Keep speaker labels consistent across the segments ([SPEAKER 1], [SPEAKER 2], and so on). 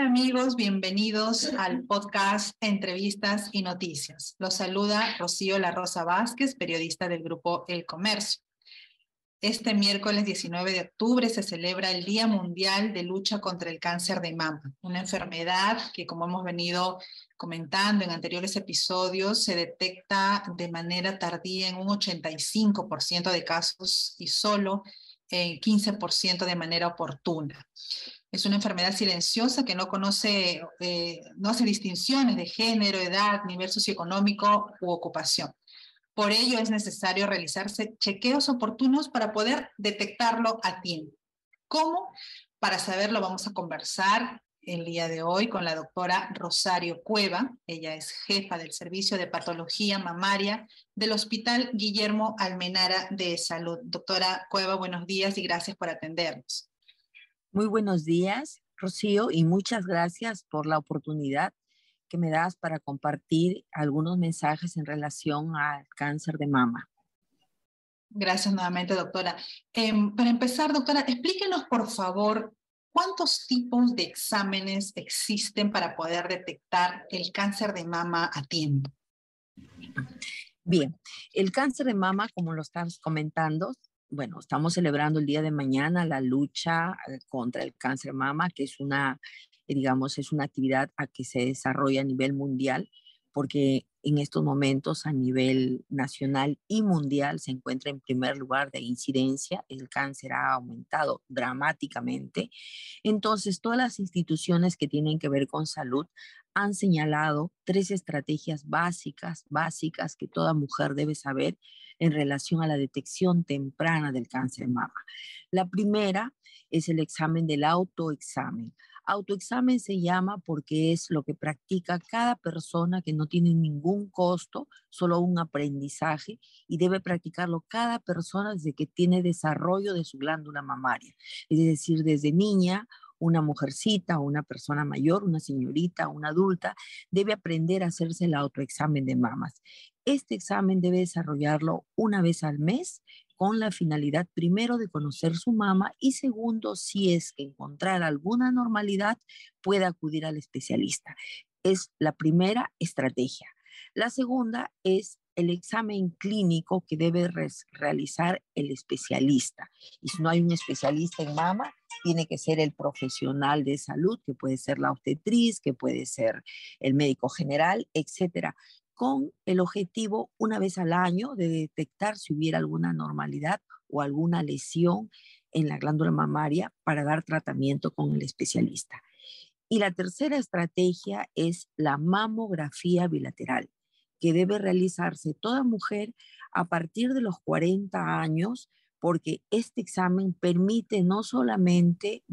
[SPEAKER 1] amigos? Bienvenidos al podcast Entrevistas y Noticias. Los saluda Rocío La Rosa Vázquez, periodista del grupo El Comercio. Este miércoles 19 de octubre se celebra el Día Mundial de Lucha contra el Cáncer de Mama, una enfermedad que, como hemos venido comentando en anteriores episodios, se detecta de manera tardía en un 85% de casos y solo en 15% de manera oportuna. Es una enfermedad silenciosa que no conoce, eh, no hace distinciones de género, edad, nivel socioeconómico u ocupación. Por ello es necesario realizarse chequeos oportunos para poder detectarlo a tiempo. ¿Cómo? Para saberlo vamos a conversar el día de hoy con la doctora Rosario Cueva. Ella es jefa del Servicio de Patología Mamaria del Hospital Guillermo Almenara de Salud. Doctora Cueva, buenos días y gracias por atendernos.
[SPEAKER 2] Muy buenos días, Rocío, y muchas gracias por la oportunidad que me das para compartir algunos mensajes en relación al cáncer de mama.
[SPEAKER 1] Gracias nuevamente, doctora. Em, para empezar, doctora, explíquenos, por favor, cuántos tipos de exámenes existen para poder detectar el cáncer de mama a tiempo.
[SPEAKER 2] Bien, el cáncer de mama, como lo estamos comentando, bueno, estamos celebrando el día de mañana la lucha eh, contra el cáncer de mama, que es una digamos, es una actividad a que se desarrolla a nivel mundial, porque en estos momentos a nivel nacional y mundial se encuentra en primer lugar de incidencia, el cáncer ha aumentado dramáticamente. Entonces, todas las instituciones que tienen que ver con salud han señalado tres estrategias básicas, básicas que toda mujer debe saber en relación a la detección temprana del cáncer de mama. La primera es el examen del autoexamen. Autoexamen se llama porque es lo que practica cada persona que no tiene ningún costo, solo un aprendizaje y debe practicarlo cada persona desde que tiene desarrollo de su glándula mamaria, es decir, desde niña una mujercita, una persona mayor, una señorita, una adulta, debe aprender a hacerse el autoexamen de mamas. Este examen debe desarrollarlo una vez al mes con la finalidad primero de conocer su mama y segundo, si es que encontrar alguna normalidad, puede acudir al especialista. Es la primera estrategia. La segunda es el examen clínico que debe realizar el especialista. Y si no hay un especialista en mama, tiene que ser el profesional de salud, que puede ser la obstetriz, que puede ser el médico general, etcétera con el objetivo una vez al año de detectar si hubiera alguna normalidad o alguna lesión en la glándula mamaria para dar tratamiento con el especialista. Y la tercera estrategia es la mamografía bilateral, que debe realizarse toda mujer a partir de los 40 años, porque este examen permite no solamente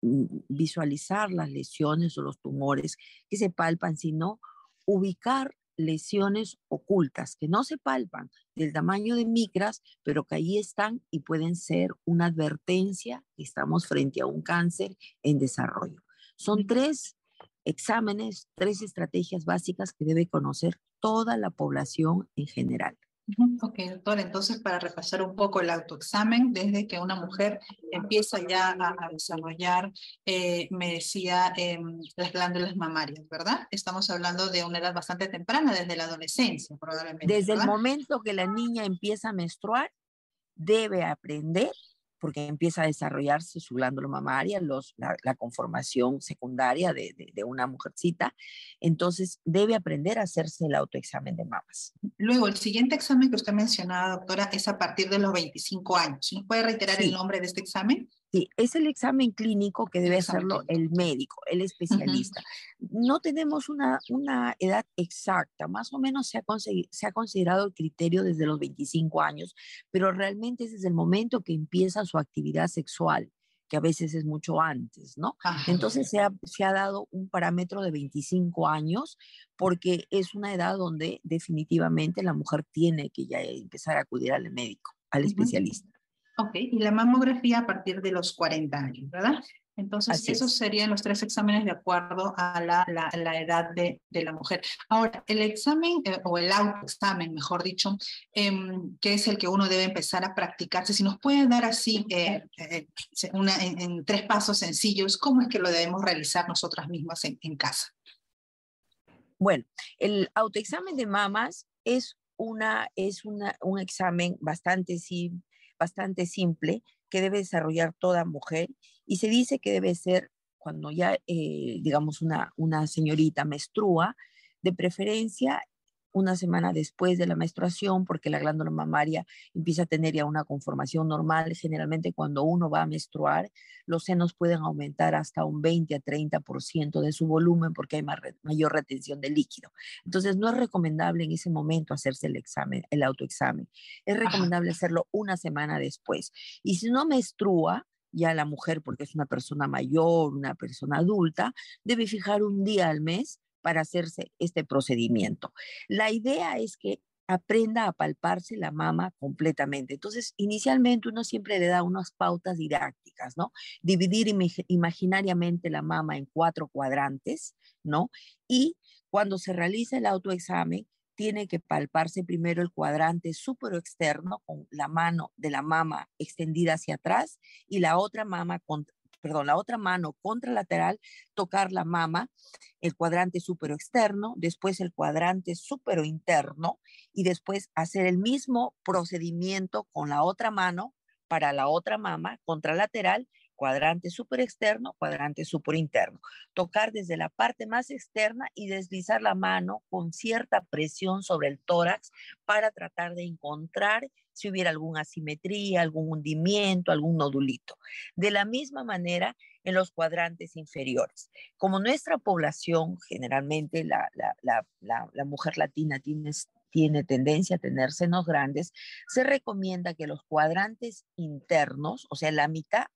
[SPEAKER 2] mm, visualizar las lesiones o los tumores que se palpan, sino ubicar lesiones ocultas que no se palpan del tamaño de micras, pero que ahí están y pueden ser una advertencia que estamos frente a un cáncer en desarrollo. Son tres exámenes, tres estrategias básicas que debe conocer toda la población en general.
[SPEAKER 1] Ok, doctor, entonces para repasar un poco el autoexamen, desde que una mujer empieza ya a, desarrollar, eh, me decía, em, las glándulas mamarias, ¿verdad? Estamos hablando de una edad bastante temprana, desde la adolescencia, probablemente.
[SPEAKER 2] Desde el momento que la niña empieza a menstruar, debe aprender porque empieza a desarrollarse su glándula mamaria, los, la, conformación secundaria de, de, una mujercita. Entonces, debe aprender a hacerse el autoexamen de mamas.
[SPEAKER 1] Luego, el siguiente examen que usted mencionaba, doctora, es a partir de los 25 años. ¿Nos puede reiterar el nombre de este examen?
[SPEAKER 2] Sí, es el examen clínico que debe hacerlo el médico, el especialista. No tenemos una, una, edad exacta, más o menos se ha, se ha considerado el criterio desde los 25 años, pero realmente es desde el momento que empieza su actividad sexual, que a veces es mucho antes, ¿no? Entonces se ha, se ha dado un parámetro de 25 años porque es una edad donde definitivamente la mujer tiene que ya empezar a acudir al médico, al especialista.
[SPEAKER 1] Ok, y la mamografía a partir de los 40 años, ¿verdad? Entonces, esos serían los tres exámenes de acuerdo a la, la, edad de, de, la mujer. Ahora, el examen eh, o el autoexamen, mejor dicho, em, que es el que uno debe empezar a practicarse, si nos puede dar así eh, eh, una, en, tres pasos sencillos, ¿cómo es que lo debemos realizar nosotras mismas en, en casa?
[SPEAKER 2] Bueno, el autoexamen de mamas es, una, es una, un examen bastante, bastante simple que debe desarrollar toda mujer y se dice que debe ser cuando ya, eh, digamos, una, una señorita menstrua, de preferencia una semana después de la menstruación, porque la glándula mamaria empieza a tener ya una conformación normal. Generalmente cuando uno va a menstruar, los senos pueden aumentar hasta un 20 a 30% de su volumen porque hay mayor retención de líquido. Entonces no es recomendable en ese momento hacerse el examen, el autoexamen. Es recomendable hacerlo una semana después. Y si no menstrua, ya la mujer, porque es una persona mayor, una persona adulta, debe fijar un día al mes para hacerse este procedimiento. La idea es que aprenda a palparse la mama completamente. Entonces, inicialmente uno siempre le da unas pautas didácticas, ¿no? Dividir imaginariamente la mama en cuatro cuadrantes, ¿no? Y cuando se realiza el autoexamen, tiene que palparse primero el cuadrante externo con la mano de la mama extendida hacia atrás y la otra mama con, perdón, la otra mano contralateral, tocar la mama, el cuadrante externo, después el cuadrante interno y después hacer el mismo procedimiento con la otra mano para la otra mama contralateral cuadrante externo, cuadrante interno. Tocar desde la parte más externa y deslizar la mano con cierta presión sobre el tórax para tratar de encontrar si hubiera alguna asimetría, algún hundimiento, algún nodulito. De la misma manera, en los cuadrantes inferiores. Como nuestra población, generalmente la, la, mujer latina tiene, tiene tendencia a tener senos grandes, se recomienda que los cuadrantes internos, o sea, la mitad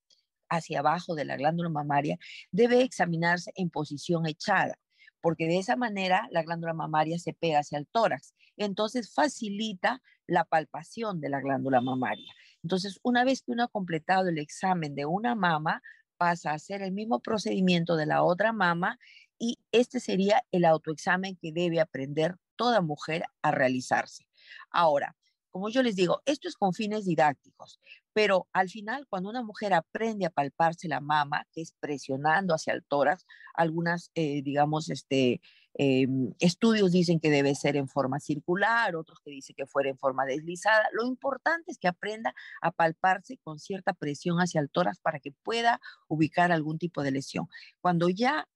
[SPEAKER 2] hacia abajo de la glándula mamaria, debe examinarse en posición echada, porque de esa manera la glándula mamaria se pega hacia el tórax. Entonces facilita la palpación de la glándula mamaria. Entonces, una vez que uno ha completado el examen de una mama, pasa a hacer el mismo procedimiento de la otra mama y este sería el autoexamen que debe aprender toda mujer a realizarse. Ahora, como yo les digo, esto es con fines didácticos, pero al final cuando una mujer aprende a palparse la mama, que es presionando hacia el tórax, algunas, eh, digamos, este, em, estudios dicen que debe ser en forma circular, otros que dicen que fuera en forma deslizada. Lo importante es que aprenda a palparse con cierta presión hacia el tórax para que pueda ubicar algún tipo de lesión. Cuando ya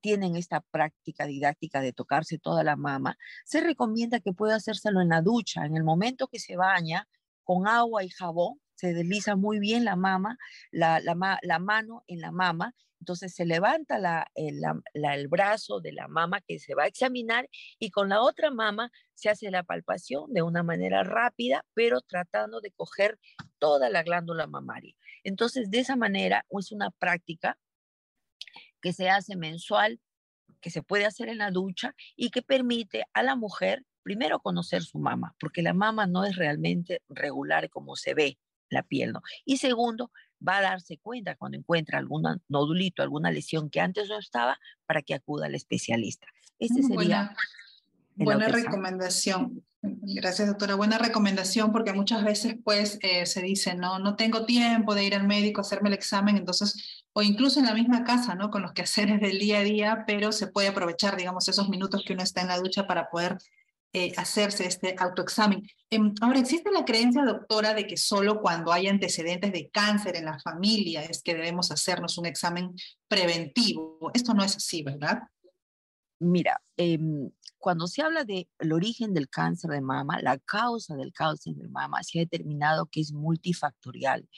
[SPEAKER 2] tienen esta práctica didáctica de tocarse toda la mama, se recomienda que pueda hacérselo en la ducha. En el momento que se baña, con agua y jabón, se desliza muy bien la mama, la, la, mano en la mama, entonces se levanta la, el, el, brazo de la mama que se va a examinar y con la otra mama se hace la palpación de una manera rápida, pero tratando de coger toda la glándula mamaria. Entonces, de esa manera es una práctica que se hace mensual, que se puede hacer en la ducha y que permite a la mujer primero conocer su mama, porque la mama no es realmente regular como se ve la piel, ¿no? Y segundo, va a darse cuenta cuando encuentra algún nodulito, alguna lesión que antes no estaba, para que acuda al especialista.
[SPEAKER 1] Este sería Buena recomendación. Gracias, doctora. Buena recomendación porque muchas veces pues eh, se dice, no, no tengo tiempo de ir al médico a hacerme el examen, entonces, o incluso en la misma casa, ¿no? Con los quehaceres del día a día, pero se puede aprovechar, digamos, esos minutos que uno está en la ducha para poder eh, hacerse este autoexamen. Em, ahora, ¿existe la creencia, doctora, de que solo cuando hay antecedentes de cáncer en la familia es que debemos hacernos un examen preventivo? Esto no es así, ¿verdad?
[SPEAKER 2] Mira, em, cuando se habla del origen del cáncer de mama, la causa del cáncer de mama se ha determinado que es multifactorial.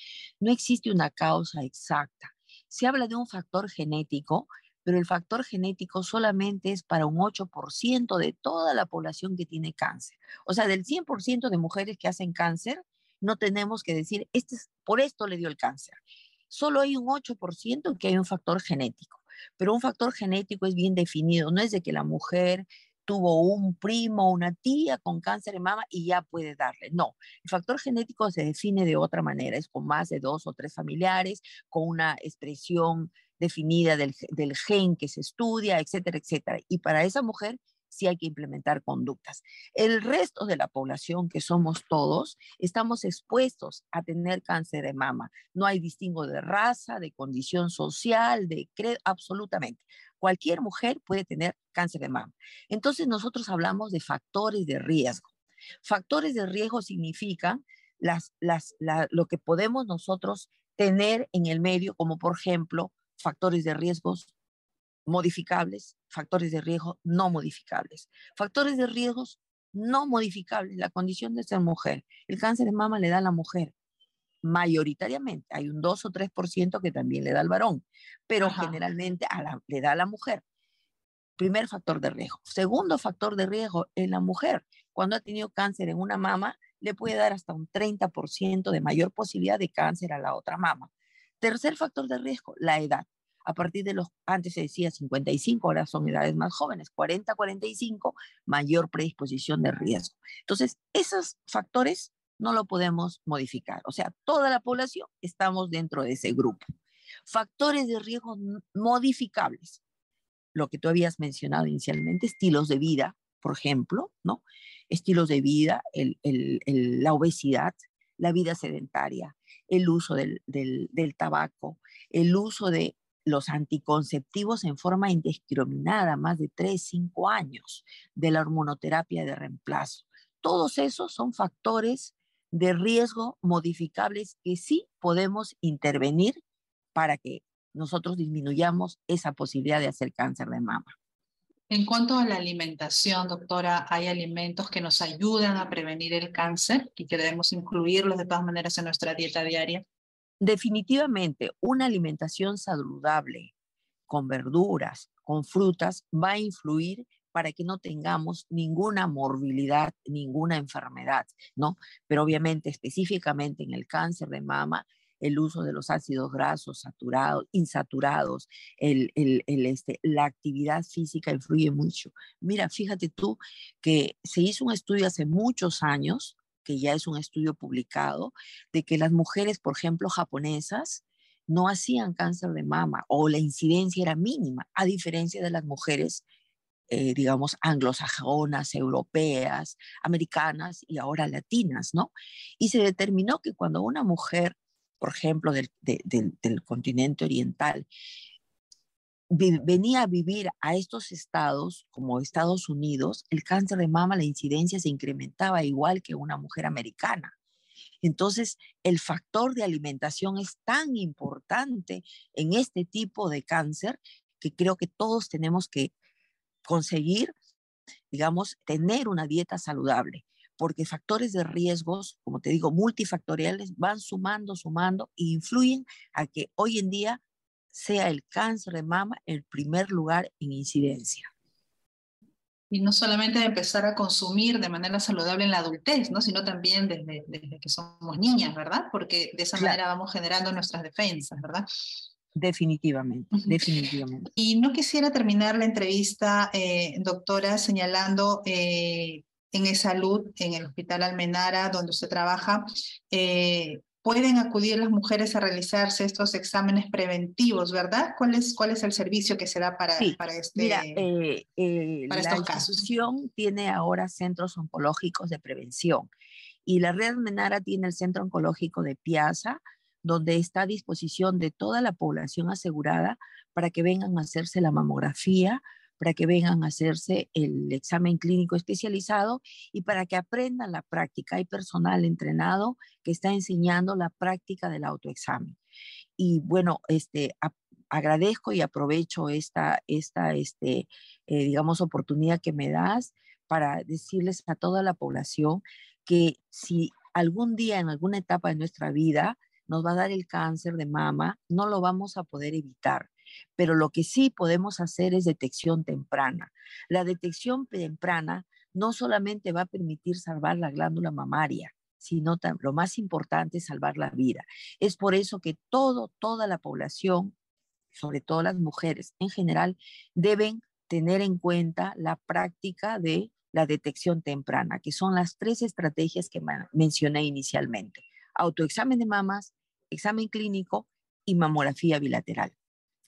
[SPEAKER 2] No existe una causa exacta. Se habla de un factor genético, pero el factor genético solamente es para un 8% de toda la población que tiene cáncer. O sea, del 100% de mujeres que hacen cáncer, no tenemos que decir, este es, por esto le dio el cáncer. Solo hay un 8% que hay un factor genético, pero un factor genético es bien definido, no es de que la mujer tuvo un primo, una tía con cáncer de mama y ya puede darle. No, el factor genético se define de otra manera, es con más de dos o tres familiares, con una expresión definida del, del gen que se estudia, etcétera, etcétera. Y para esa mujer sí hay que implementar conductas. El resto de la población, que somos todos, estamos expuestos a tener cáncer de mama. No hay distingo de raza, de condición social, de credo, absolutamente. Cualquier mujer puede tener cáncer de mama. Entonces nosotros hablamos de factores de riesgo. Factores de riesgo significan las, las, lo que podemos nosotros tener en el medio, como por ejemplo factores de riesgos modificables, factores de riesgo no modificables. Factores de riesgos no modificables, la condición de ser mujer. El cáncer de mama le da a la mujer mayoritariamente. Hay un 2 o 3% que también le da al varón, pero generalmente le da a la mujer. Primer factor de riesgo. Segundo factor de riesgo en la mujer, cuando ha tenido cáncer en una mama, le puede dar hasta un 30% de mayor posibilidad de cáncer a la otra mama. Tercer factor de riesgo, la edad a partir de los, antes se decía 55, ahora son edades más jóvenes, 40, 45, mayor predisposición de riesgo. Entonces, esos factores no lo podemos modificar. O sea, toda la población estamos dentro de ese grupo. Factores de riesgo modificables. Lo que tú habías mencionado inicialmente, estilos de vida, por ejemplo, ¿no? Estilos de vida, la obesidad, la vida sedentaria, el uso del, del tabaco, el uso de los anticonceptivos en forma indiscriminada, más de 3, 5 años, de la hormonoterapia de reemplazo. Todos esos son factores de riesgo modificables que sí podemos intervenir para que nosotros disminuyamos esa posibilidad de hacer cáncer de mama.
[SPEAKER 1] En cuanto a la alimentación, doctora, hay alimentos que nos ayudan a prevenir el cáncer y que debemos incluirlos de todas maneras en nuestra dieta diaria.
[SPEAKER 2] Definitivamente, una alimentación saludable con verduras, con frutas, va a influir para que no tengamos ninguna morbilidad, ninguna enfermedad, ¿no? Pero obviamente, específicamente en el cáncer de mama, el uso de los ácidos grasos saturados, insaturados, el, este, la actividad física influye mucho. Mira, fíjate tú que se hizo un estudio hace muchos años que ya es un estudio publicado, de que las mujeres, por ejemplo, japonesas, no hacían cáncer de mama o la incidencia era mínima, a diferencia de las mujeres, eh, digamos, anglosajonas, europeas, americanas y ahora latinas, ¿no? Y se determinó que cuando una mujer, por ejemplo, del, del continente oriental, venía a vivir a estos estados, como Estados Unidos, el cáncer de mama, la incidencia se incrementaba igual que una mujer americana. Entonces, el factor de alimentación es tan importante en este tipo de cáncer que creo que todos tenemos que conseguir, digamos, tener una dieta saludable, porque factores de riesgos, como te digo, multifactoriales, van sumando, sumando e influyen a que hoy en día sea el cáncer de mama el primer lugar en incidencia.
[SPEAKER 1] Y no solamente empezar a consumir de manera saludable en la adultez, ¿no? sino también desde, que somos niñas, ¿verdad? Porque de esa manera vamos generando nuestras defensas, ¿verdad?
[SPEAKER 2] Definitivamente, definitivamente.
[SPEAKER 1] Y no quisiera terminar la entrevista, eh, doctora, señalando eh, en salud, en el Hospital Almenara, donde usted trabaja, eh, pueden acudir las mujeres a realizarse estos exámenes preventivos, ¿verdad? ¿Cuál es, cuál es el servicio que se da para, para, este,
[SPEAKER 2] mira, eh, eh, la institución tiene ahora centros oncológicos de prevención y la red Menara tiene el centro oncológico de Piazza, donde está a disposición de toda la población asegurada para que vengan a hacerse la mamografía, para que vengan a hacerse el examen clínico especializado y para que aprendan la práctica. Hay personal entrenado que está enseñando la práctica del autoexamen. Y bueno, este, agradezco y aprovecho esta, esta este, eh, digamos, oportunidad que me das para decirles a toda la población que si algún día en alguna etapa de nuestra vida nos va a dar el cáncer de mama, no lo vamos a poder evitar pero lo que sí podemos hacer es detección temprana. La detección temprana no solamente va a permitir salvar la glándula mamaria, sino lo más importante es salvar la vida. Es por eso que todo, toda la población, sobre todo las mujeres en general, deben tener en cuenta la práctica de la detección temprana, que son las tres estrategias que mencioné inicialmente. Autoexamen de mamas, examen clínico y mamografía bilateral.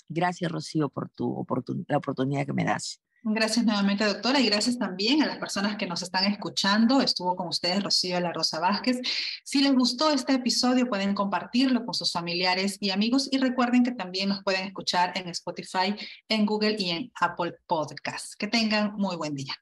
[SPEAKER 2] Gracias, Rocío, por, tu, la oportunidad que me das.
[SPEAKER 1] Gracias nuevamente, doctora, y gracias también a las personas que nos están escuchando. Estuvo con ustedes Rocío La Rosa Vázquez. Si les gustó este episodio, pueden compartirlo con sus familiares y amigos y recuerden que también nos pueden escuchar en Spotify, en Google y en Apple Podcasts. Que tengan muy buen día.